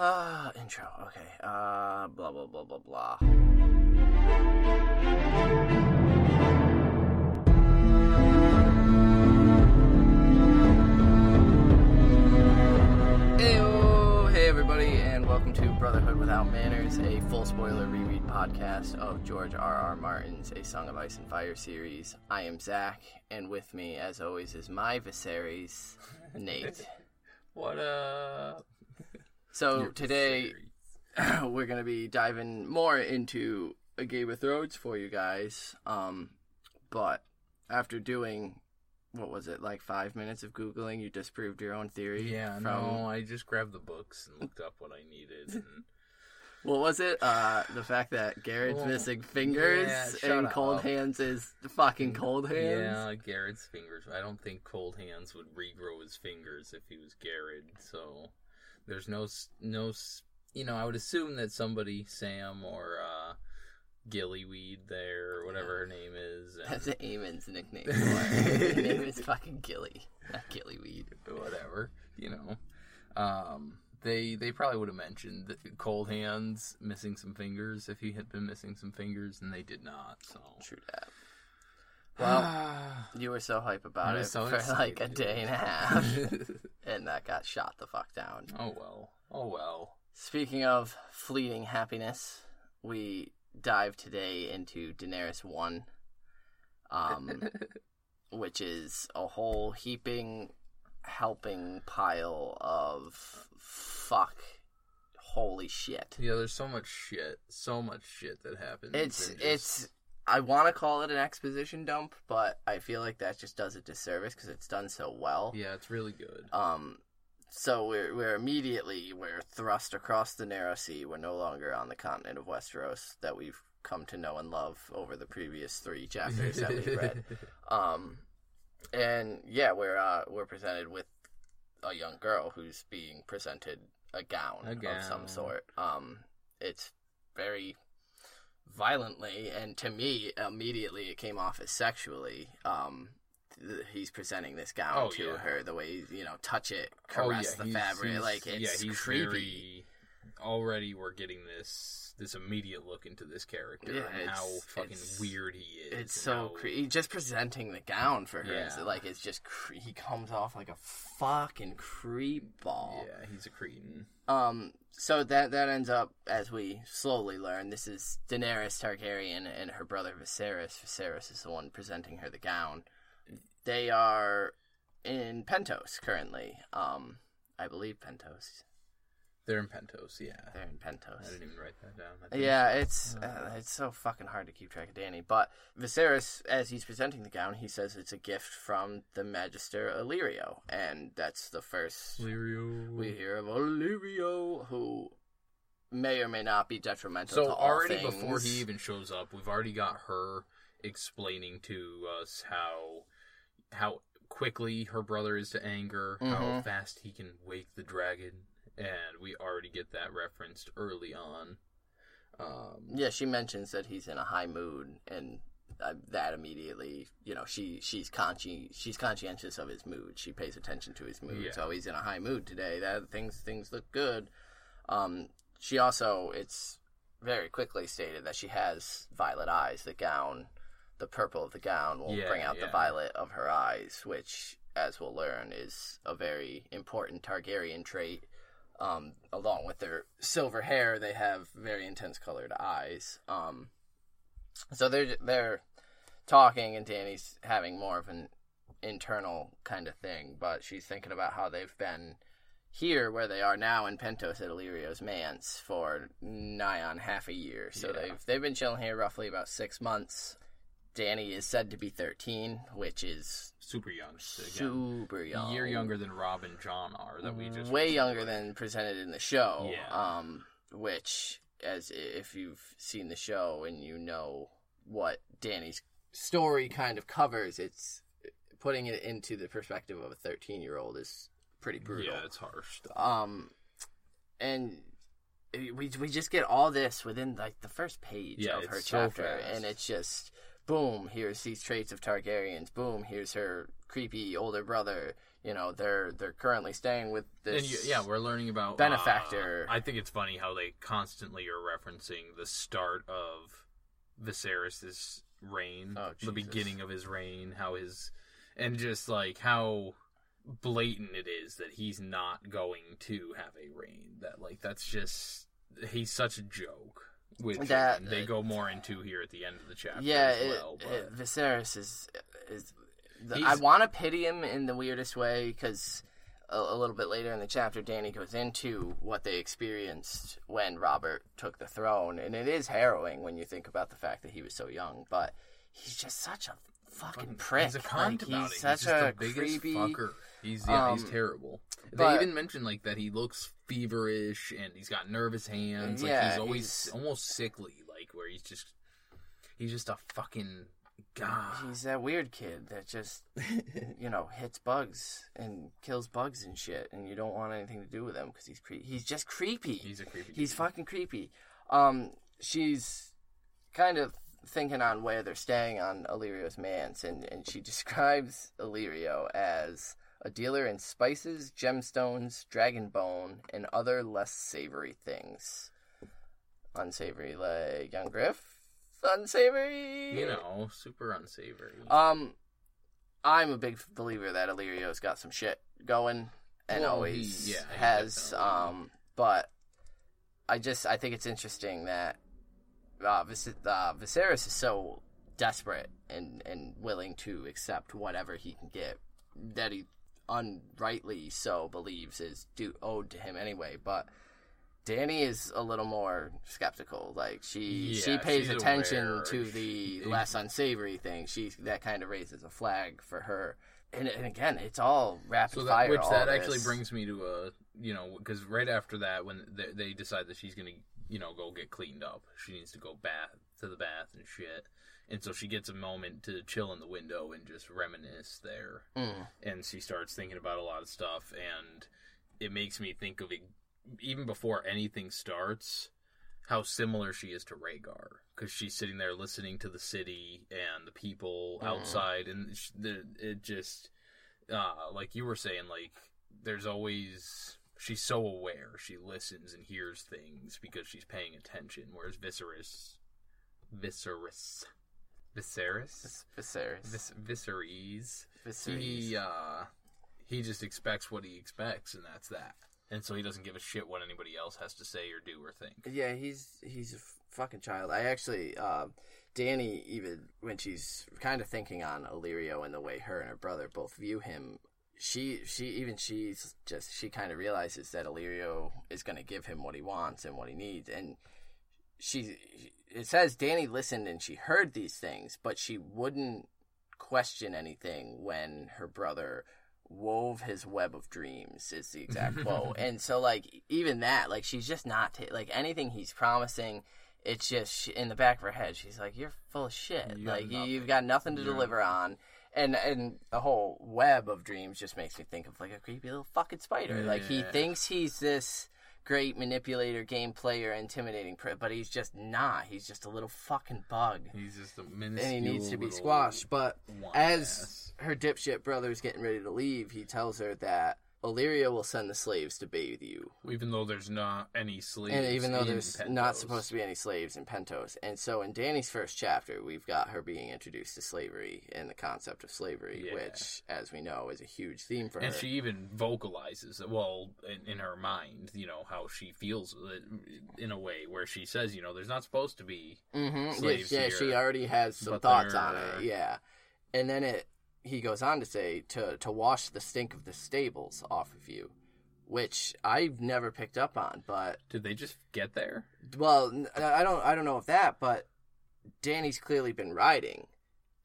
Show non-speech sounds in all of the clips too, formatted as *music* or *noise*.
Uh, intro. Okay. Uh, blah blah blah blah blah. Heyo, hey everybody, and welcome to Brotherhood Without Manners, a full spoiler reread podcast of George R. R. Martin's A Song of Ice and Fire series. I am Zach, and with me, as always, is my Viserys, Nate. *laughs* What up? So today *clears throat* we're gonna be diving more into a Game of Thrones for you guys. Um, but after doing what was it like five minutes of googling, you disproved your own theory. Yeah, from- no, I just grabbed the books and looked up what I needed. *laughs* And What was it? Uh, the fact that Garrett's Well, missing fingers yeah, and Cold up. Hands is fucking Cold Hands. yeah, Garrett's fingers. I don't think Cold Hands would regrow his fingers if he was Garrett. So there's no, no, you know, I would assume that somebody, Sam or uh, Gillyweed there, or whatever her name is, and That's Eamon's nickname. *laughs* Her name is fucking Gilly, not Gillyweed. whatever, you know. Um, they they probably would have mentioned Cold Hands missing some fingers if he had been missing some fingers, and they did not. So True that. Well, *sighs* you were so hype about I it was so for *laughs* like a excited. day and a half, *laughs* and that got shot the fuck down. oh well, oh well. Speaking of fleeting happiness, we dive today into Daenerys 1, um, *laughs* which is a whole heaping, helping pile of fuck. Holy shit. Yeah, there's so much shit, so much shit that happens. It's and just- it's. I want to call it an exposition dump, but I feel like that just does a disservice because it's done so well. yeah, it's really good. Um, so we're we're immediately we're thrust across the narrow sea. We're no longer on the continent of Westeros that we've come to know and love over the previous three chapters that we've read. *laughs* Um, and yeah, we're uh, we're presented with a young girl who's being presented a gown, A of some sort. Um, it's very violently, and to me, immediately it came off as sexually. Um, th- he's presenting this gown Oh, to yeah. her, the way you know, touch it, Oh, caress the he's- fabric, he's- like it's yeah, he's creepy. Very, already, we're getting this this immediate look into this character Yeah, and how fucking weird he is. It's so how- cre- just presenting the gown for her. is like it's just cre- he comes off like a fucking creep ball. Yeah, he's a cretin. Um, so that that ends up as we slowly learn. This is Daenerys Targaryen and her brother Viserys. Viserys is the one presenting her the gown. They are in Pentos currently. Um, I believe Pentos. They're in Pentos. Yeah, They're in Pentos. I didn't even write that down. Yeah, it's uh, it's so fucking hard to keep track of Dany. But Viserys, as he's presenting the gown, he says it's a gift from the Magister Illyrio, and that's the first Lirio. we hear of Illyrio, who may or may not be detrimental. So already things. before he even shows up, we've already got her explaining to us how how quickly her brother is to anger, how Mhm. fast he can wake the dragon, and we already get that referenced early on. Um, yeah, she mentions that he's in a high mood, and uh, that immediately, you know, she she's consci- she's conscientious of his mood. She pays attention to his mood. Yeah. So he's in a high mood today. That things things look good. Um, she also it's very quickly stated that she has violet eyes. The gown, the purple of the gown, will Yeah, bring out the violet of her eyes, which, as we'll learn, is a very important Targaryen trait. Um, along with their silver hair, they have very intense colored eyes. Um, so they're they're talking, and Dany's having more of an internal kind of thing, but she's thinking about how they've been here, where they are now in Pentos at Illyrio's manse for nigh on half a year. So Yeah. they've they've been chilling here roughly about six months. Dany is said to be thirteen, which is super young. So again, super a young, year younger than Robb and Jon are. That we just way younger than presented in the show. Yeah. Um, which, as if you've seen the show and you know what Dany's story kind of covers, it's putting it into the perspective of a thirteen-year-old is pretty brutal. Yeah, it's harsh. Um, and we we just get all this within like the first page Yeah, of her it's so chapter, and it's just boom, here's these traits of Targaryens. Boom, here's her creepy older brother. You know, they're they're currently staying with this. And you, yeah, we're learning about benefactor. uh, I think it's funny how they constantly are referencing the start of Viserys's reign, Oh, the beginning of his reign, how his and just like how blatant it is that he's not going to have a reign. That like that's just he's such a joke. Which That- they uh, go more into here at the end of the chapter. yeah, as it, well, it, but- Viserys is is. The, I want to pity him in the weirdest way because a, a little bit later in the chapter, Dany goes into what they experienced when Robert took the throne, and it is harrowing when you think about the fact that he was so young. But he's just such a fucking prick. He's a cunt Like, about he's it. such he's just a the biggest creepy. fucker. He's yeah, he's Um, terrible. They but- even mentioned like that he looks feverish and he's got nervous hands. Like Yeah, he's always he's- almost sickly, like where he's just he's just a fucking god. He's that weird kid that just, *laughs* you know, hits bugs and kills bugs and shit, and you don't want anything to do with him because he's cre- he's just creepy. He's a creepy. He's dude. fucking creepy. Um, she's kind of thinking on where they're staying on Illyrio's manse, and, and she *laughs* describes Illyrio as a dealer in spices, gemstones, dragon bone, and other less savory things. Unsavory like young Griff? Unsavory? you know, super unsavory. Um, I'm a big believer that Illyrio's got some shit going and Well, always he- yeah, has. Um, but I just I think it's interesting that uh, Vis- uh, Viserys is so desperate and and willing to accept whatever he can get that he unrightly so believes is due owed to him anyway. But Dany is a little more skeptical. Like she she pays attention aware. to the less *laughs* unsavory things. She that kind of raises a flag for her. And, and again, it's all rapid so fire. that which all that this. actually brings me to a you know because right after that when they, they decide that she's gonna you know go get cleaned up she needs to go bath to the bath and shit and so she gets a moment to chill in the window and just reminisce there Mm. and she starts thinking about a lot of stuff and it makes me think of it even before anything starts how similar she is to Rhaegar because she's sitting there listening to the city and the people Mhm. outside and it just uh, like you were saying like there's always she's so aware she listens and hears things because she's paying attention whereas Viserys Viserys Viserys Viserys. Vis- Viserys Viserys. he uh he just expects what he expects and that's that and so he doesn't give a shit what anybody else has to say or do or think Yeah, he's he's a fucking child. I actually, uh, Dany, even when she's kind of thinking on Illyrio and the way her and her brother both view him, she she even she's just she kind of realizes that Illyrio is going to give him what he wants and what he needs, and she it says Dany listened and she heard these things, but she wouldn't question anything when her brother wove his web of dreams is the exact *laughs* quote. And so like even that like she's just not ta- like anything he's promising it's just in the back of her head she's like you're full of shit. You like nothing. you've got nothing to You're- deliver on. And and the whole web of dreams just makes me think of like a creepy little fucking spider. Like he thinks he's this great manipulator game player intimidating but he's just not he's just a little fucking bug he's just a and he needs to be squashed. But as ass. her dipshit brother's getting ready to leave, he tells her that Illyrio will send the slaves to bathe you. even though there's not any slaves And even though there's Pentos. not supposed to be any slaves in Pentos. And so in Dany's first chapter, we've got her being introduced to slavery and the concept of slavery, Yeah. which, as we know, is a huge theme for and her. And she even vocalizes well in, in her mind you know how she feels in a way where she says you know there's not supposed to be Mm-hmm. slaves yeah, here, she already has some thoughts on it. Yeah, and then it he goes on to say to to wash the stink of the stables off of you, which I've never picked up on. But did they just get there well, I don't I don't know if that, but Dany's clearly been riding,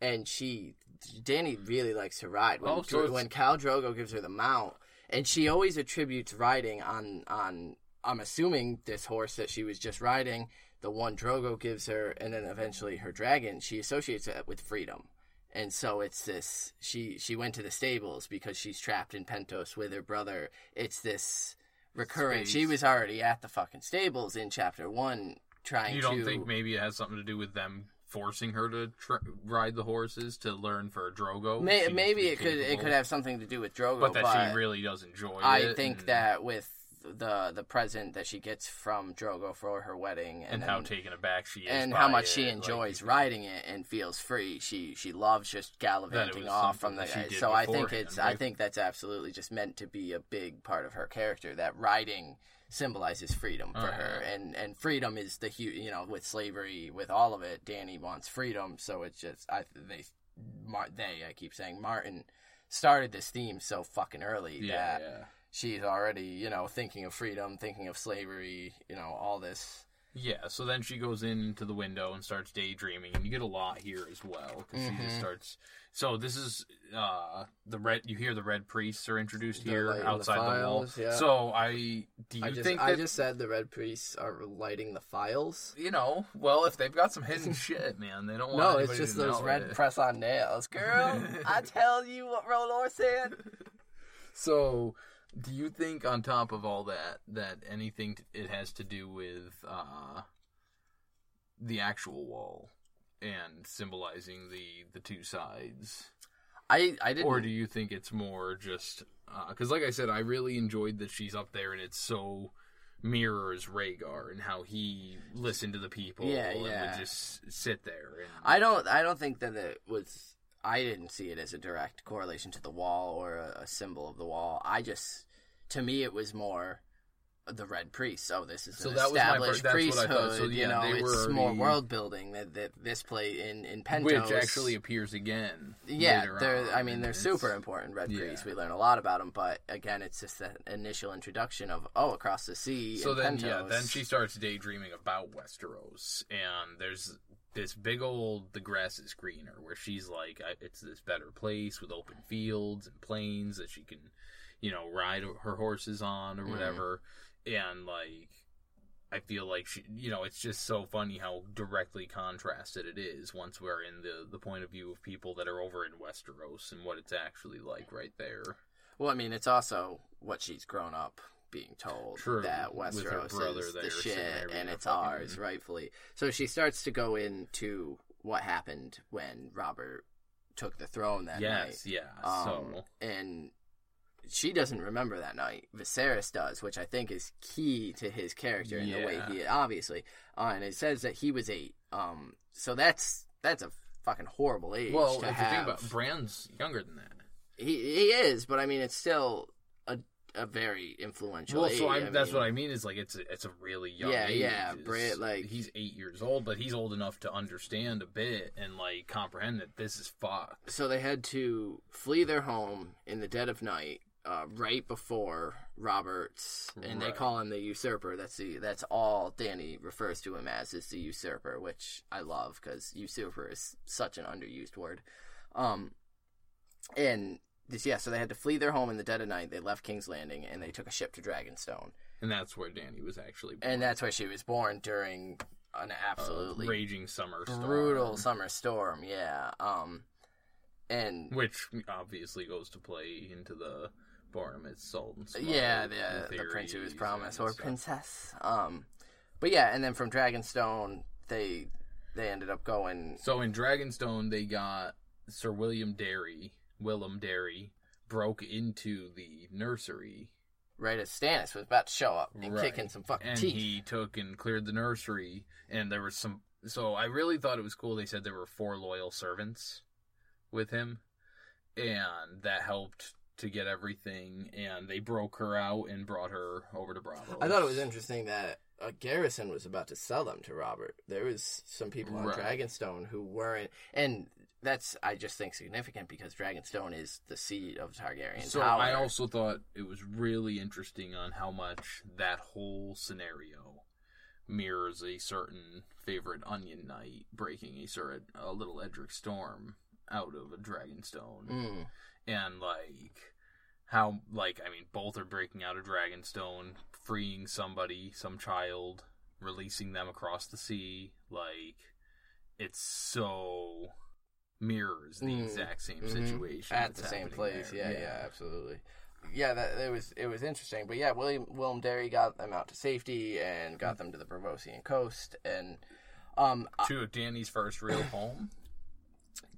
and she Dany really likes to ride. When Oh, so when Khal Drogo gives her the mount, and she always attributes riding on on I'm assuming this horse that she was just riding, the one Drogo gives her, and then eventually her dragon. She associates it with freedom. And so it's this she she went to the stables because she's trapped in Pentos with her brother. It's this recurring. She was already at the fucking stables in chapter one trying you don't to think maybe it has something to do with them forcing her to tr- ride the horses to learn for Drogo. May, She needs to maybe be it could it could have something to do with Drogo, but that she really does enjoy I think and, that with the the present that she gets from Drogo for her wedding, and, and how then- taken aback she is, and how much it, she like, enjoys riding it and feels free. She she loves just gallivanting off from the So I think it's I think that's absolutely just meant to be a big part of her character. That riding symbolizes freedom for her, Uh-huh. and and freedom is the huge you know with slavery with all of it. Dany wants freedom, so it's just I they Mar- they I keep saying Martin started this theme so fucking early Yeah, that yeah. She's already you know thinking of freedom, thinking of slavery, you know all this. Yeah, so then she goes into the window and starts daydreaming, and you get a lot here as well because she Mm-hmm. just starts. So this is uh the red. You hear the red priests are introduced here lighting the outside the, wall. yeah. So I do you I just, think I just said the red priests are lighting the files. you know? Well, if they've got some hidden shit, man, they don't *laughs* want. No, it's just those red it. press on nails, girl. I *laughs* tell you what R'hllor said. *laughs* So, do you think on top of all that that anything t- it has to do with uh, the actual wall and symbolizing the the two sides, I I didn't. or do you think it's more just because, like I said, I really enjoyed that she's up there and it's so mirrors Rhaegar and how he listened to the people Yeah, and yeah. would just sit there and I don't. I don't think that it was. I didn't see it as a direct correlation to the wall or a, a symbol of the wall. I just, to me, it was more the red priests. Oh, this is So an that was my established per- that's what I priesthood. So, you know, it's were more world building that, that this play in in Pentos, which actually appears again. Yeah, they're. I mean, they're super important. Red yeah. priests. We learn a lot about them, but again, it's just that initial introduction of oh, across the sea. So in then, Pentos. yeah, then she starts daydreaming about Westeros, and there's this big old "the grass is greener" where she's like, "It's this better place with open fields and plains that she can, you know, ride her horses on or Mhm. whatever." And like, I feel like she, you know, it's just so funny how directly contrasted it is once we're in the the point of view of people that are over in Westeros and what it's actually like right there. Well, I mean, it's also what she's grown up being told True, that Westeros is the shit and a it's ours rightfully. So she starts to go into what happened when Robert took the throne that night. Yes, yeah. Um, so and she doesn't remember that night. Viserys does, which I think is key to his character and the way he obviously. Uh, and it says that he was eight. Um, so that's that's a fucking horrible age Well, to if have. you think about Bran's younger than that. he he is, but I mean, it's still a very influential. Well, so. I, that's mean, what I mean is like it's a, it's a really young Yeah, age. yeah, Bran, like- he's eight years old, but he's old enough to understand a bit and like comprehend that this is fucked. So they had to flee their home in the dead of night, uh, right before Robert's, and they call him the usurper. That's the that's all Dany refers to him as is the usurper, which I love because usurper is such an underused word. Um, and this yeah, so they had to flee their home in the dead of night. They left King's Landing and they took a ship to Dragonstone, And that's where Dany was actually born. and that's where she was born during an absolutely raging summer storm, brutal summer storm. Yeah. Um, and which obviously goes to play into the Boromir Salt and Smoke, yeah, the the prince who was promised or stuff. princess. Um, but yeah, and then from Dragonstone, they they ended up going. So in Dragonstone, they got Sir William Darry, Willem Darry, broke into the nursery Right as Stannis was about to show up and Right. kicking some fucking and teeth. he took and cleared the nursery and there was some so i really thought it was cool they said there were four loyal servants with him and that helped to get everything and they broke her out and brought her over to bravo I thought it was interesting that uh, Garrison was about to sell them to Robert. There was some people on Right. Dragonstone who weren't, and that's I just think significant because Dragonstone is the seat of Targaryen so power. i also thought it was really interesting on how much that whole scenario mirrors a certain favorite onion knight breaking a certain a little edric storm out of a dragonstone Mm. and like how like I mean both are breaking out of Dragonstone, freeing somebody, some child, releasing them across the sea. Like it's so mirrors the Mm, exact same mhm. situation at the same place. there. Yeah, yeah, absolutely. Yeah, that it was it was interesting, but yeah, William Willem Darry got them out to safety and got them to the Braavosian coast, and Um, to Dany's first real home.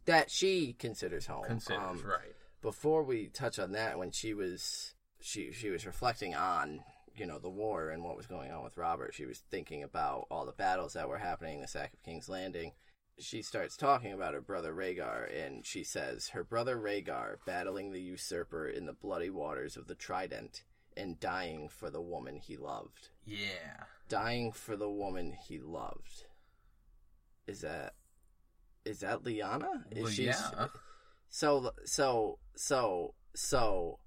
that she considers home. Considers Um, right. Before we touch on that, when she was she she was reflecting on you know the war and what was going on with Robert, she was thinking about all the battles that were happening, the sack of King's Landing. She starts talking about her brother Rhaegar, and she says her brother Rhaegar battling the usurper in the bloody waters of the Trident and dying for the woman he loved. Yeah. Dying for the woman he loved. Is that is that Lyanna? Is Well, she yeah. So so so so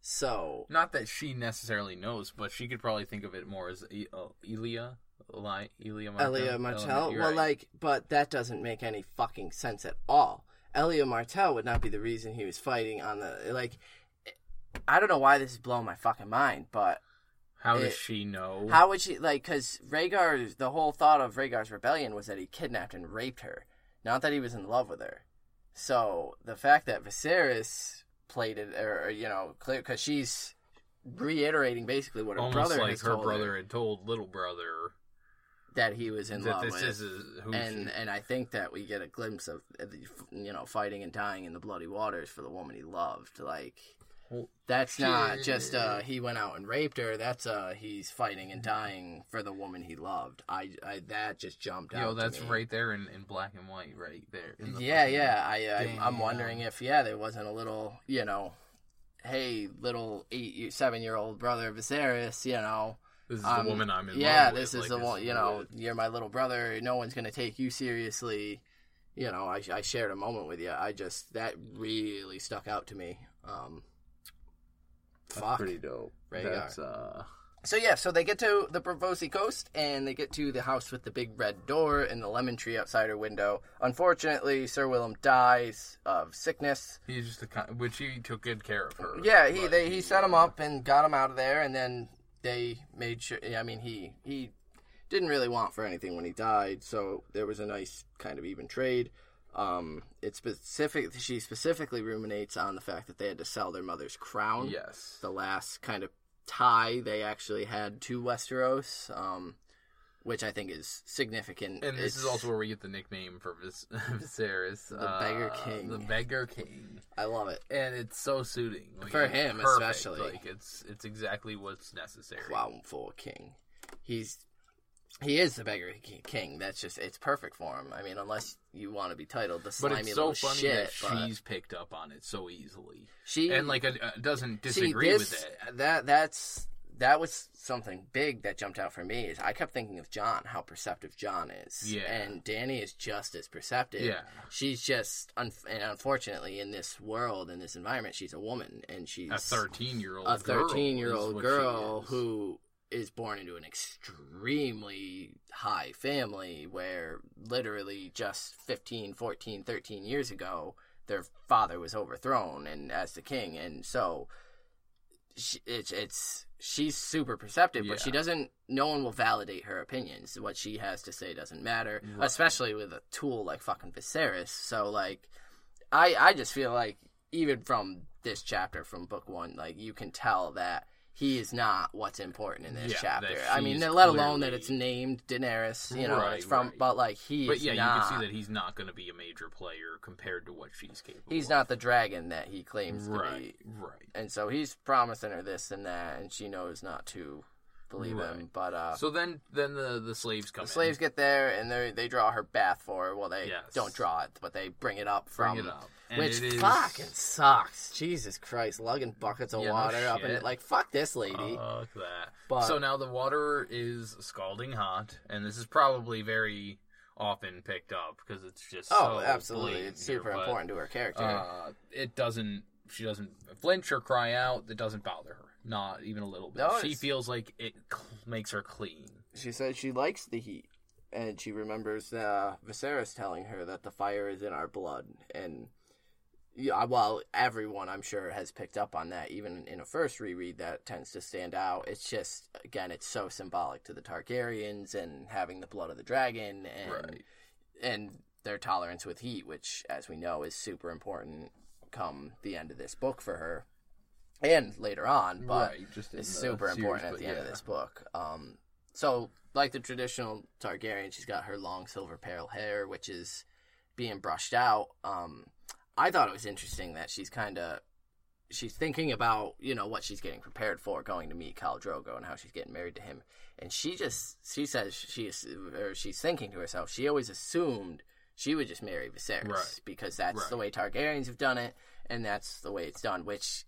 so Not that she necessarily knows, but she could probably think of it more as e- uh, Elia, Eli, Elia Martell. Elia Martell. You're Well, right. like, but that doesn't make any fucking sense at all. Elia Martell would not be the reason he was fighting on the like. I don't know why this is blowing my fucking mind, but how does she know? how would she like? Because Rhaegar, the whole thought of Rhaegar's rebellion was that he kidnapped and raped her, not that he was in love with her. So the fact that Viserys played it, or, you know, because she's reiterating basically what her Almost brother like her brother her, had told little brother that he was in love this with. is and she- and I think that we get a glimpse of you know fighting and dying in the bloody waters for the woman he loved. Like Well, that's not just uh he went out and raped her. That's uh he's fighting and dying for the woman he loved. I, I that just jumped out. Yo, that's right there in, in black and white, right there. Yeah, yeah. I, I I'm wondering if yeah there wasn't a little you know, hey little eight seven year old brother Viserys you know. This is um, the woman I'm in yeah, love with. this is like, the one. You know, the- you're my little brother. No one's gonna take you seriously. You know, I, I shared a moment with you. I just that really stuck out to me. Um, fuck. Pretty dope. Rhaegar. That's uh, So yeah, so they get to the Braavosi coast and they get to the house with the big red door and the lemon tree outside her window. Unfortunately, Sir Willem dies of sickness. he's just the kind, which he took good care of her. Yeah, he they he set him up and got him out of there, and then they made sure. I mean, he he didn't really want for anything when he died, so there was a nice kind of even trade. Um, it's specific. She specifically ruminates on the fact that they had to sell their mother's crown. Yes. the last kind of tie they actually had to Westeros, um, which I think is significant. And this is also where we get the nickname for Vis- *laughs* Viserys, The Beggar uh, King. the Beggar King, I love it. and it's so suiting Like, For him, perfect. especially. Like it's it's exactly what's necessary. Crownful King. He's he is the beggar king. That's just it's perfect for him. I mean, unless you want to be titled the slimy But it's so funny shit. that but she's picked up on it so easily, she and like uh, doesn't see, disagree this- with it. That that's that was something big that jumped out for me. Is I kept thinking of Jon, how perceptive Jon is. Yeah. and Dany is just as perceptive. Yeah. she's just un- and unfortunately in this world in this environment, she's a woman and she's A thirteen-year-old, a 13 year girl old girl she who is born into an extremely high family where literally just 15 14 13 years ago their father was overthrown and as the king. And so she, it's it's she's super perceptive but she doesn't no one will validate her opinions. What she has to say doesn't matter Right. especially with a tool like fucking Viserys. So like I I just feel like even from this chapter from book one, like you can tell that he is not what's important in this Yeah, chapter. I mean, let alone that it's named Daenerys, you know, and it's from, right. but like he But yeah, not. you can see that he's not going to be a major player compared to what she's capable. he's of. not the dragon that he claims to right, be, right. and so he's promising her this and that, and she knows not to believe him. But uh, So then, then the the slaves come. the slaves get there and they they draw her bath for her. Well, they Yes. don't draw it, but they bring it up from bring it up, and Which it is fucking sucks. Jesus Christ, lugging buckets of Yeah, no water up in it. Like, fuck this lady. Fuck that. But- so now the water is scalding hot, and this is probably very often picked up because it's just oh, so absolutely. It's here, super but, important to her character. Uh, it doesn't. She doesn't flinch or cry out. It doesn't bother her, not even a little bit. No, she it's- feels like it makes her clean. she says she likes the heat. And she remembers uh, Viserys telling her that the fire is in our blood. And, yeah, well, everyone, I'm sure, has picked up on that. Even in a first reread, that tends to stand out. It's just, again, it's so symbolic to the Targaryens and having the blood of the dragon and Right. and their tolerance with heat, which, as we know, is super important come the end of this book for her, and later on. But right. Just it's super series, important at the end of this book. Um, so like the traditional Targaryen, she's got her long silver pale hair, which is being brushed out. Um, I thought it was interesting that she's kind of she's thinking about you know what she's getting prepared for going to meet Khal Drogo and how she's getting married to him, and she just she says she's or she's thinking to herself she always assumed she would just marry Viserys Right. because that's Right. the way Targaryens have done it and that's the way it's done. Which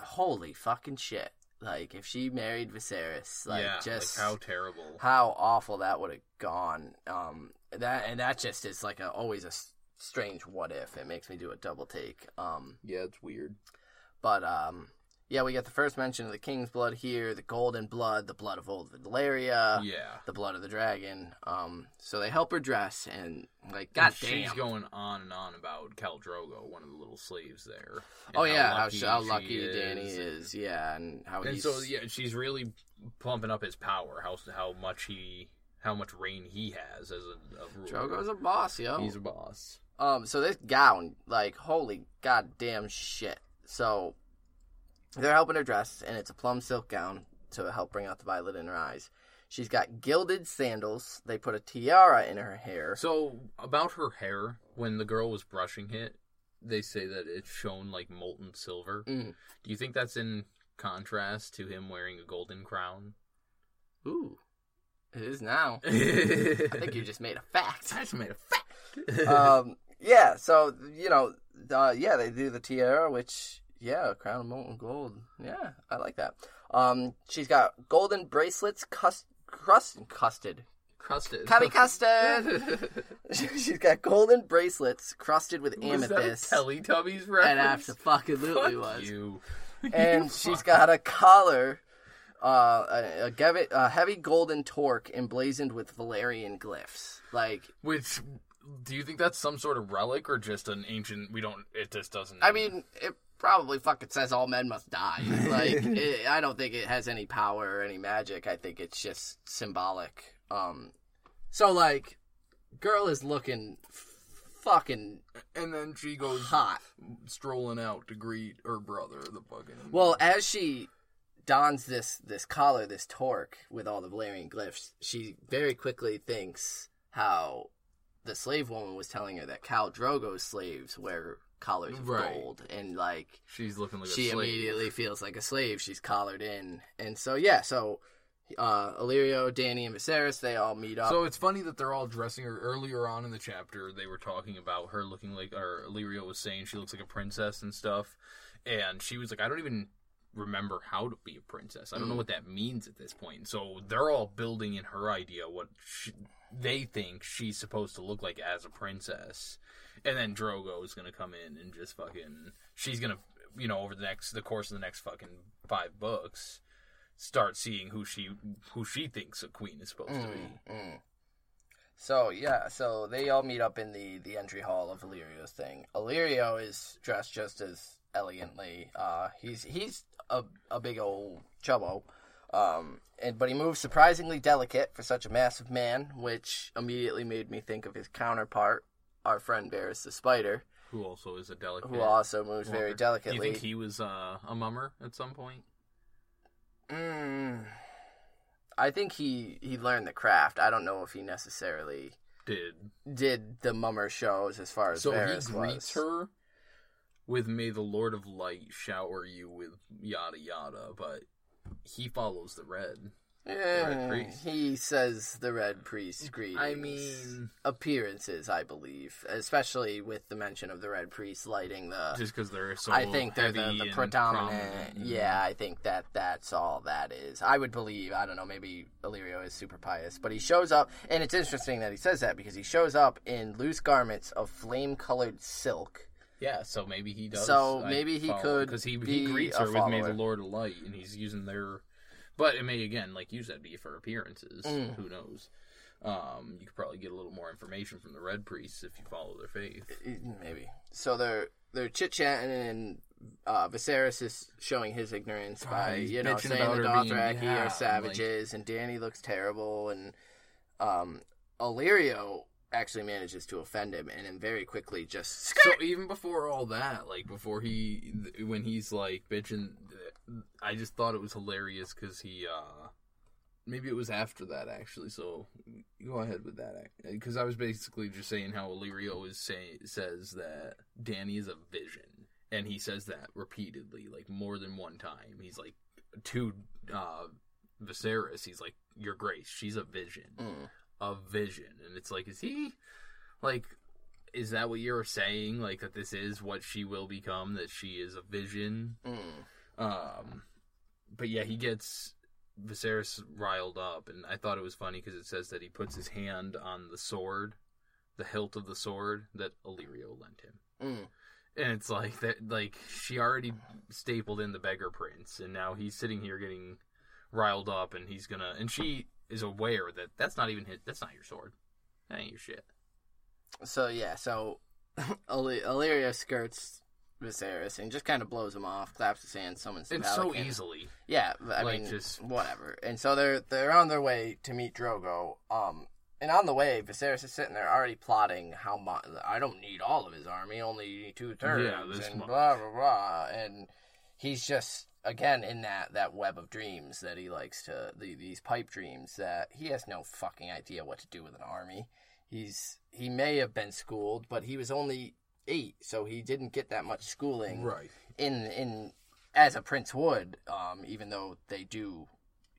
holy fucking shit! Like if she married Viserys, like yeah, just like how terrible. how awful that would have gone. Um, that and that just is like a always a strange what if. It makes me do a double take. Um, yeah, it's weird. but um, yeah, we get the first mention of the king's blood here, the golden blood, the blood of old Valyria, yeah. the blood of the dragon. Um, so they help her dress and like, And god she's going on and on about Khal Drogo, one of the little slaves there. oh yeah, how, lucky how she lucky Dany is, is, yeah, and how And he's so yeah, she's really pumping up his power. How how much he how much reign he has as a, a ruler. Drogo's a boss, yo. He's a boss. Um, so this gown, like, holy goddamn shit. So they're helping her dress, and it's a plum silk gown to help bring out the violet in her eyes. She's got gilded sandals. They put a tiara in her hair. So about her hair, when the girl was brushing it, they say that it shone like molten silver. Mm. Do you think that's in contrast to him wearing a golden crown? Ooh, it is now. I *laughs* I think you just made a fact. I just made a *laughs* fact. um, yeah. So you know, uh, yeah, they do the tiara, which yeah, crown of molten gold. Yeah, I like that. Um, she's got golden bracelets, cust, crust, custed, crusted. Cubby *laughs* custard. *laughs* She's got golden bracelets crusted with Was that a amethyst. Teletubbies and reference? absolutely Fuck was. you. *laughs* And she's got a collar, uh, a, a heavy golden torque emblazoned with Valyrian glyphs. Like, Which do you think that's some sort of relic or just an ancient? We don't. It just doesn't. I mean, it probably fucking says all men must die. *laughs* Like, it, I don't think it has any power or any magic. I think it's just symbolic. Um, so like, girl is looking fucking and then she goes hot. strolling out to greet her brother, the fucking. Well, as she dons this this collar, this torque with all the Valyrian glyphs, she very quickly thinks how the slave woman was telling her that Khal Drogo's slaves wear collars of Right. gold, and like she's looking like a she immediately feels like a slave. She's collared in, and so yeah, so uh, Illyrio, Dany, and Viserys they all meet up. So it's funny that they're all dressing her. Earlier on in the chapter, they were talking about her looking like, or Illyrio was saying she looks like a princess and stuff, and she was like, I don't even remember how to be a princess. I don't know Mm. what that means at this point. So they're all building in her idea what she, they think she's supposed to look like as a princess, and then Drogo is gonna come in and just fucking, she's gonna, you know, over the next the course of the next fucking five books. Start seeing who she who she thinks a queen is supposed to be. Mm, mm. So yeah, so they all meet up in the the entry hall of Illyrio's thing. Illyrio is dressed just as elegantly. Uh, he's he's a a big old chubbo, um, and but he moves surprisingly delicate for such a massive man, which immediately made me think of his counterpart, our friend Varys the Spider, who also is a delicate. who also moves very walker. delicately. Do you think he was uh, a mummer at some point? Mm, I think he he learned the craft. I don't know if he necessarily Did did the mummer shows as far as so Varys he greets was. her with "May the Lord of Light shower you with yada yada," but he follows the red. Red Eh, Priest. He says the Red Priest greetings. I mean, appearances, I believe, especially with the mention of the Red Priest lighting the. just because they're so I think they're the, the predominant. Yeah, I think that that's all that is. I would believe. I don't know. Maybe Illyrio is super pious, but he shows up, and it's interesting that he says that because he shows up in loose garments of flame-colored silk. Yeah. So maybe he does. So maybe he could because he be he greets her with "May the. Lord of Light," and he's using their. But it may again, like you said, be for appearances. Mm. Who knows? Um, you could probably get a little more information from the Red Priests if you follow their faith. Maybe. So they're they're chit chatting, and uh, Viserys is showing his ignorance by he's you know saying the Dothraki yeah, are savages, and Dany looks terrible, and um, Illyrio actually manages to offend him, and then very quickly just So even before all that, like before he, when he's like bitching, I just thought it was hilarious because he, uh maybe it was after that actually. So go ahead with that because I was basically just saying how Illyrio is say says that Dany is a vision, and he says that repeatedly, like more than one time. He's like to uh, Viserys, he's like, "Your Grace, she's a vision, Mm. A vision," and it's like, is he like? Is that what you're saying? Like that this is what she will become? That she is a vision? Mm. Um, but yeah, he gets Viserys riled up, and I thought it was funny because it says that he puts his hand on the sword, the hilt of the sword that Illyrio lent him, Mm. and it's like that. Like she already stapled in the beggar prince, and now he's sitting here getting riled up, and he's gonna, and she is aware that that's not even his. That's not your sword. That ain't your shit. So yeah, so *laughs* Illy- Illyrio skirts Viserys and just kind of blows him off, claps his hands, summons the And so easily. Yeah, I Like, mean, just- whatever. And so they're they're on their way to meet Drogo. Um, and on the way, Viserys is sitting there already plotting how much. I don't need all of his army, only two thirds, Yeah, this and much. blah blah blah. And he's just again in that that web of dreams that he likes to the, these pipe dreams that he has no fucking idea what to do with an army. He's he may have been schooled, but he was only eight, so he didn't get that much schooling Right. in in as a prince would um even though they do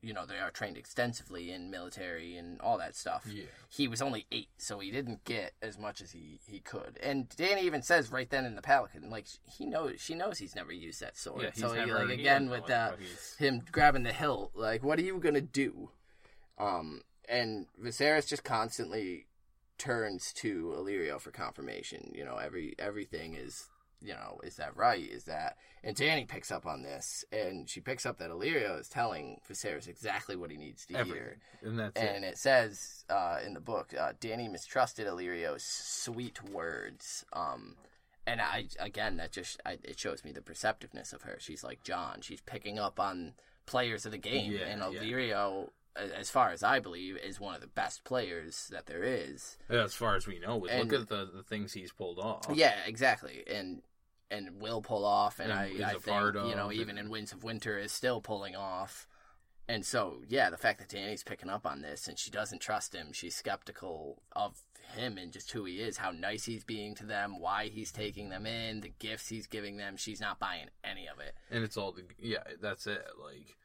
you know they are trained extensively in military and all that stuff Yeah. he was only eight so he didn't get as much as he he could and dany even says right then in the palanquin like he knows she knows he's never used that sword Yeah, he's so he, like again with uh, him grabbing the hilt like what are you gonna do um and Viserys just constantly turns to Illyrio for confirmation. You know, every everything is you know, is that right? Is that and Dany picks up on this and she picks up that Illyrio is telling Viserys exactly what he needs to hear. And that's And it. it says uh, in the book, uh, Dany mistrusted Illyrio's sweet words. Um, and I again, that just I, it shows me the perceptiveness of her. She's like Jon. She's picking up on players of the game, Yeah, and yeah. Illyrio, a- as far as I believe, is one of the best players that there is. Yeah, As far as we know, but And- look at the, the things he's pulled off. Yeah, exactly, and and will pull off, and, And I, I think you know even in Winds of Winter is still pulling off, and so yeah, the fact that Dany's picking up on this and she doesn't trust him, she's skeptical of him and just who he is, how nice he's being to them, why he's taking them in, the gifts he's giving them. She's not buying any of it. And it's all the yeah, that's it. Like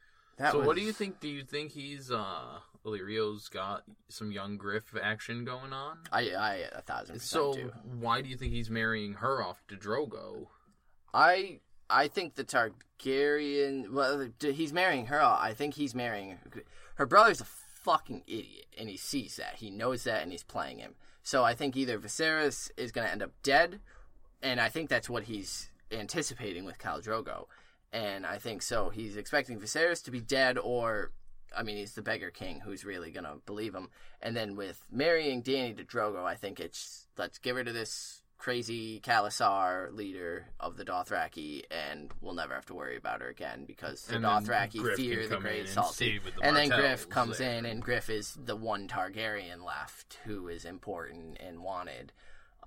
That so what do you think do you think he's uh Illyrio's got some young Griff action going on? I I a thousand percent So do. why do you think he's marrying her off to Drogo? I I think the Targaryen. Well, he's marrying her. Off. I think he's marrying her brother's a fucking idiot, and he sees that. He knows that, and he's playing him. So I think either Viserys is going to end up dead, and I think that's what he's anticipating with Khal Drogo. And I think so. He's expecting Viserys to be dead, or I mean, he's the beggar king who's really gonna believe him. And then with marrying Dany to Drogo, I think it's let's give her to this crazy khalasar leader of the Dothraki, and we'll never have to worry about her again because the And Dothraki Griff fear the Great and with the And then Griff comes there. in, and Griff is the one Targaryen left who is important and wanted.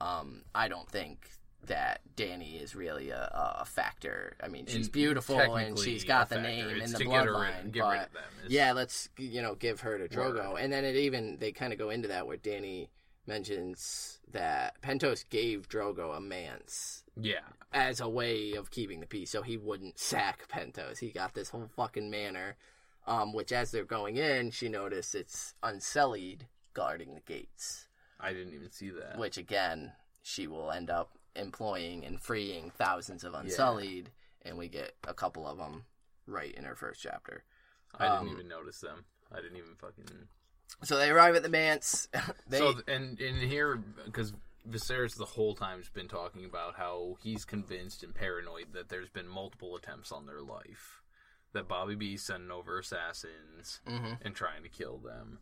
Um, I don't think that Dany is really a, a factor. I mean, she's And beautiful and she's got the name It's and the bloodline. rid- get rid but of them is- yeah, let's you know give her to Drogo, Word. and then it even they kind of go into that where Dany mentions that Pentos gave Drogo a manse Yeah. as a way of keeping the peace, so he wouldn't sack Pentos. He got this whole fucking manor, um, which as they're going in, she noticed it's unsullied guarding the gates, I didn't even see that. which again she will end up employing and freeing thousands of unsullied, and we get a couple of them right in her first chapter. I didn't um, even notice them. I didn't even fucking So they arrive at the manse. *laughs* they So and in here because Viserys the whole time's been talking about how he's convinced and paranoid that there's been multiple attempts on their life, that Bobby B's sending over assassins Mhm. and trying to kill them,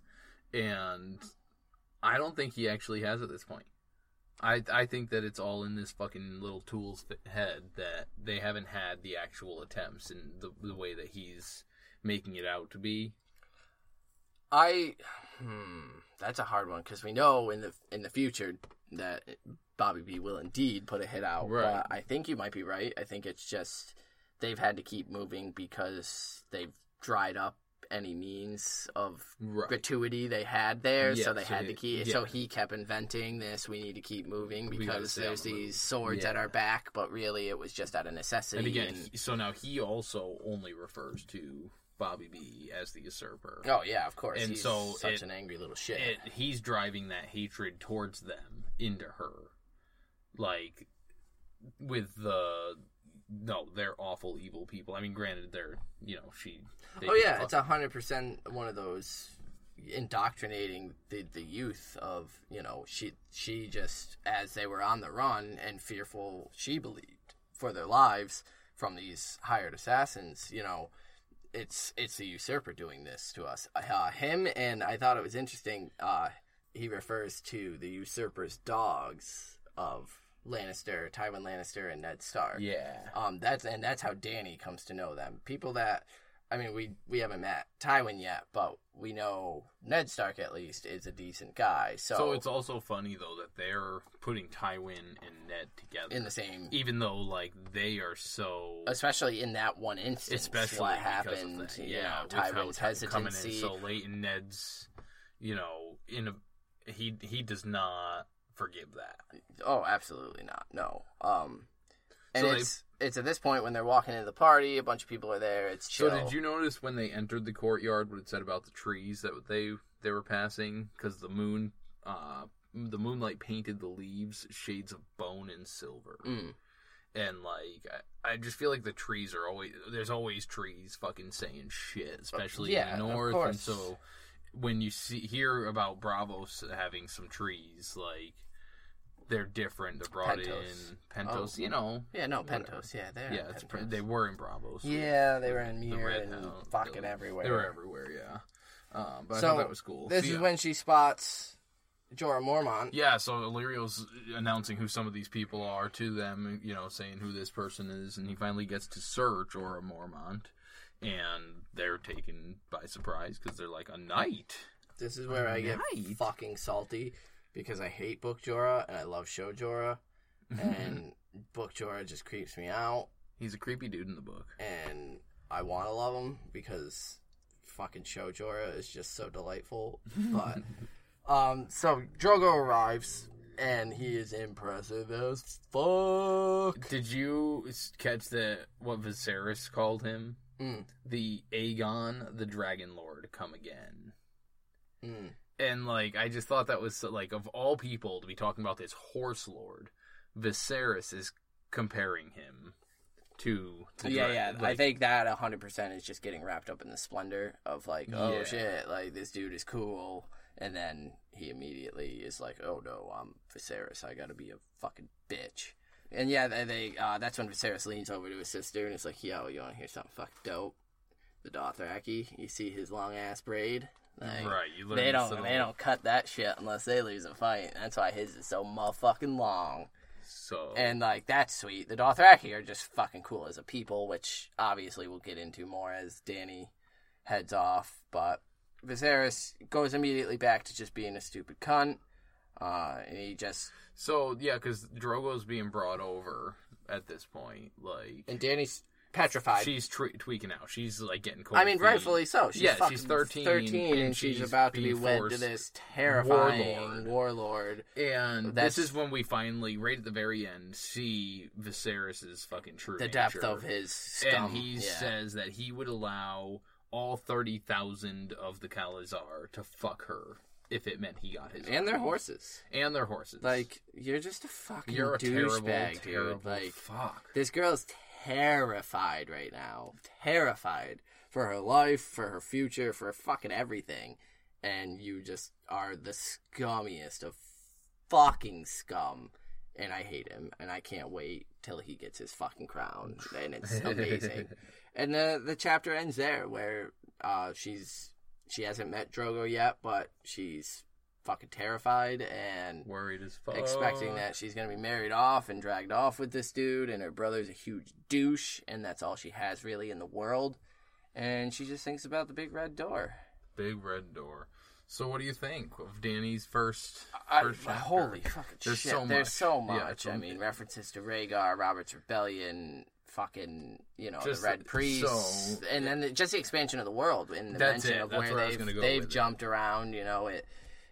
and I don't think he actually has at this point. I I think that it's all in this fucking little tool's head that they haven't had the actual attempts in the the way that he's making it out to be. I, hmm, that's a hard one because we know in the in the future that Bobby B will indeed put a hit out. Right. But I think you might be right. I think it's just they've had to keep moving because they've dried up any means of Right. gratuity they had there, Yeah, so they so had he- to keep. yeah. So he kept inventing this. We need to keep moving because there's the move." these swords at our back, but really it was just out of necessity. And again, and- he- so now he also only refers to Bobby B as the usurper. oh yeah, of course. and he's so such it- an angry little shit. It, he's driving that hatred towards them into her, like with the no, they're awful, evil people. I mean, granted, they're you know she. they oh yeah, it's a hundred percent one of those indoctrinating the the youth of you know she she just as they were on the run and fearful she believed for their lives from these hired assassins you know it's it's the usurper doing this to us uh, him and i thought it was interesting uh he refers to the usurper's dogs of lannister tywin lannister and ned stark yeah. um, that's and that's how Dany comes to know them. People that, I mean, we we haven't met Tywin yet, but we know Ned Stark at least is a decent guy. So, So it's also funny though that they're putting Tywin and Ned together, in the same, even though like they are so. especially in that one instance, Especially what happened. that. You yeah, know, with how Tywin's Ty- coming in hesitancy. so late in Ned's, you know, in a he he does not forgive that. Oh, absolutely not. No. Um, and So they- it's it's at this point when they're walking into the party. A bunch of people are there. It's chill. So did you notice when they entered the courtyard what it said about the trees that they they were passing because the moon, uh, the moonlight painted the leaves shades of bone and silver, Mm. and like I, I just feel like the trees are always there's always trees fucking saying shit, especially Yeah, in the north, and so when you see hear about Braavos having some trees like. They're different. They're brought Pentos. in Pentos, Oh. you know. Yeah, no, Whatever. Pentos. Yeah, they're Yeah, it's, Pentos. they were in Braavos. Yeah, they were in The Mir Red and House, fucking the- everywhere. They were everywhere, yeah. Um, but I So, thought that was cool. This So, is when she spots Jorah Mormont. Yeah, so Illyrio's announcing who some of these people are to them, you know, saying who this person is, and he finally gets to search Jorah Mormont, and they're taken by surprise because they're like a knight. This is where I get fucking salty because I hate Book Jorah and I love Show Jorah, *laughs* and Book Jorah just creeps me out, He's a creepy dude in the book. and I want to love him because fucking Show Jorah is just so delightful. *laughs* But um, so Drogo arrives. And he is impressive as fuck. Did you catch the what Viserys called him? Mm. The Aegon, the Dragon Lord, come again. Mm. and like I just thought that was so- like of all people to be talking about this horse lord, Viserys is comparing him to the yeah, dra- yeah. I think that hundred percent is just getting wrapped up in the splendor of like, oh Yeah. shit, like this dude is cool, and then he immediately is like, oh no, I'm Viserys. I gotta be a fucking bitch. And yeah, they, they uh, that's when Viserys leans over to his sister and is like, yo, you want to hear something fucking dope? The Dothraki, you see his long ass braid. Like, right. You learn They don't. They don't cut that shit unless they lose a fight. That's why his is so motherfucking long. So And like that's sweet. The Dothraki are just fucking cool as a people, which obviously we'll get into more as Dany heads off. But Viserys goes immediately back to just being a stupid cunt, uh, and he just so yeah, because Drogo's being brought over at this point. Like and Dany's petrified. she's twe- tweaking out. She's like getting cold. I mean, feet. rightfully so. She's Yeah, she's 13, thirteen, and, she's, she's about to be wed to this terrifying warlord. warlord. And That's- this is when we finally, right at the very end, see Viserys's fucking true The depth nature. of his scum. and he yeah. says that he would allow all 30,000 of the khalasar to fuck her if it meant he got his and their horses. and their horses Like you're just a fucking you're a douchebag, dude. Like fuck This girl is terrified right now. Terrified for her life, for her future, for fucking everything. And you just are the scummiest of fucking scum. And I hate him. And I can't wait till he gets his fucking crown. And it's *laughs* amazing. and the the chapter ends there where uh, she's she hasn't met Drogo yet, but she's fucking terrified and worried as fuck expecting that she's gonna be married off and dragged off with this dude, and her brother's a huge douche, and that's all she has really in the world. And she just thinks about the big red door. big red door so what do you think of Dany's first I, first chapter? holy fucking There's shit! so There's much. so much. it's I mean, references to Rhaegar, Robert's Rebellion, fucking you know Just the red priests, so- and then the, just the expansion of the world and the That's mention it. of That's where where they've go they've with it. jumped around. You know it.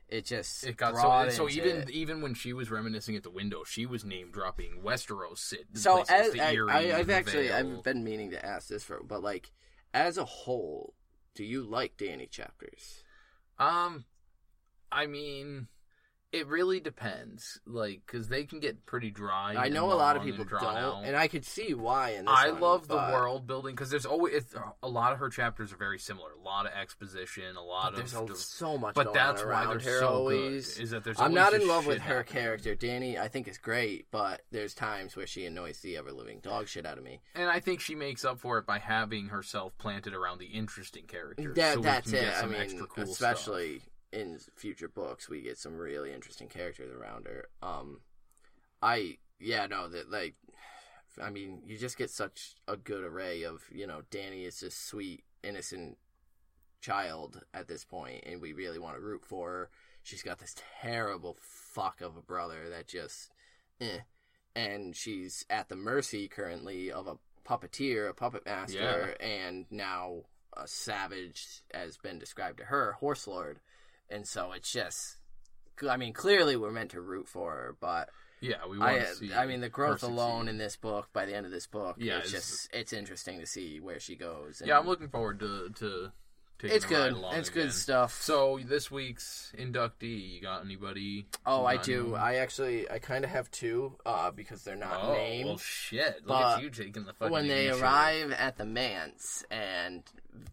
It just It got so so even it. even when she was reminiscing at the window, she was name dropping Westeros. Sit So as I, i've actually Vale. I've been meaning to ask this for, but like as a whole, do you like Dany chapters? Um, I mean, it really depends. Like, because they can get pretty dry. I know a lot of people don't, out. and I could see why. In this I one, love the world building because there's always it's, a lot of her chapters are very similar. A lot of exposition, a lot But there's of. a, so much. but that's why they're her so always. good. Is that there's I'm not in love with her happening. character. Dany, I think is great, but there's times where she annoys the ever living dog shit out of me. and I think she makes up for it by having herself planted around the interesting characters. That so that's it. I mean, cool stuff. In future books, we get some really interesting characters around her. Um, I yeah no that like, I mean, you just get such a good array of you know, Dany is this sweet innocent child at this point, and we really want to root for her. She's got this terrible fuck of a brother that just, eh. and she's at the mercy currently of a puppeteer, a puppet master, and now a savage has been described to her, horse lord, and so it's just. I mean, clearly we're meant to root for her, but Yeah, we want I, to see. I mean, the growth alone in this book, by the end of this book, Yeah, it's it's- just it's interesting to see where she goes. Yeah, I'm looking forward to to. It's good. It's again. good stuff. So this week's inductee, you got anybody? oh, I do. anyone? I actually, I kind of have two, uh, because they're not oh, named. well, shit! Look at you taking the fucking. when they initiative. arrive at the manse and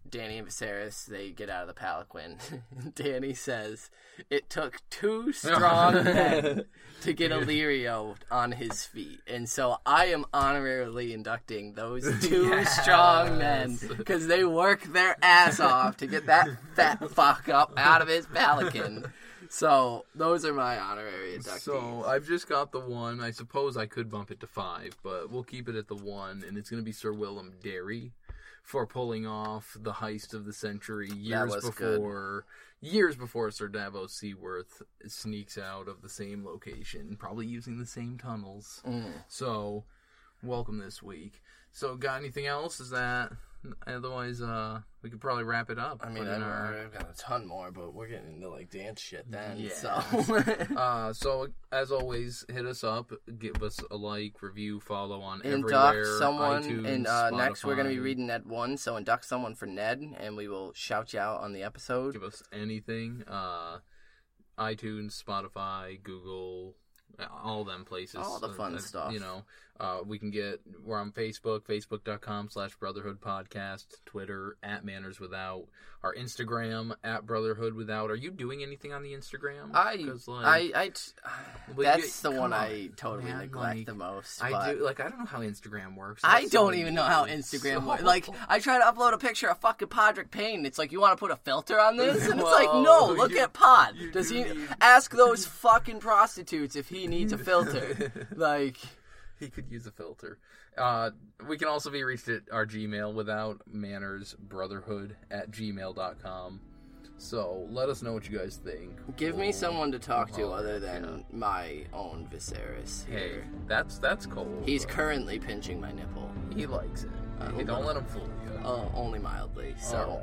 Dany and Viserys they get out of the palanquin, *laughs* Dany says it took two strong *laughs* men to get Illyrio on his feet, and so I am honorarily inducting those two *laughs* Yes. strong men because they work their ass off to get that fat *laughs* fuck up out of his palanquin. So those are my honorary inductees. So I've just got the one. I suppose I could bump it to five, but we'll keep it at the one, and it's going to be Sir Willem Darry for pulling off the heist of the century years was good. before years before Sir Davos Seaworth sneaks out of the same location, probably using the same tunnels. Mm. So, welcome this week. So, got anything else? Is that otherwise? Uh, we could probably wrap it up. I mean, I've, our... I've got a ton more, but we're getting into like dance shit then. Yeah. So *laughs* *laughs* Uh, so as always, hit us up, give us a like, review, follow on induct everywhere. someone, iTunes, and uh, next we're gonna be reading Ned one. So induct someone for Ned, and we will shout you out on the episode. Give us anything. Uh, iTunes, Spotify, Google, all them places. All the fun uh, stuff. You know, uh, we can get. We're on Facebook, facebook.com slash Brotherhood Podcast, Twitter at Manners Without, our Instagram at Brotherhood Without. Are you doing anything on the Instagram? I, like, I, I, that's you- the one come I totally man, neglect like, the most. I do like I don't know how Instagram works. I don't so even know how. Instagram *laughs* So- works. Like, I try to upload a picture of fucking Podrick Payne. It's like, you want to put a filter on this? And it's like, *laughs* no, look you- at Pod. Does do he need- ask those fucking prostitutes if he needs a filter? *laughs* like, he could use a filter. Uh, we can also be reached at our Gmail without manners brotherhood at gmail.com. So let us know what you guys think. give me someone to talk to other than ya. my own Viserys Hey, here. that's that's cold. He's but currently pinching my nipple. he likes it. Uh, Hey, don't let him fool you. Uh, only mildly. So.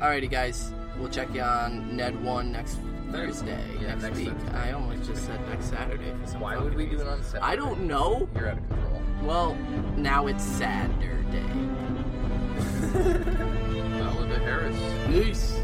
Alrighty, guys. We'll check you on Ned 1 next Thursday. Yeah, next, next week. Thursday. I almost just said next Saturday for some Why would we do it on Saturday? I don't know. You're out of control. Well, now it's Saturday. *laughs* Oliver Harris. Peace.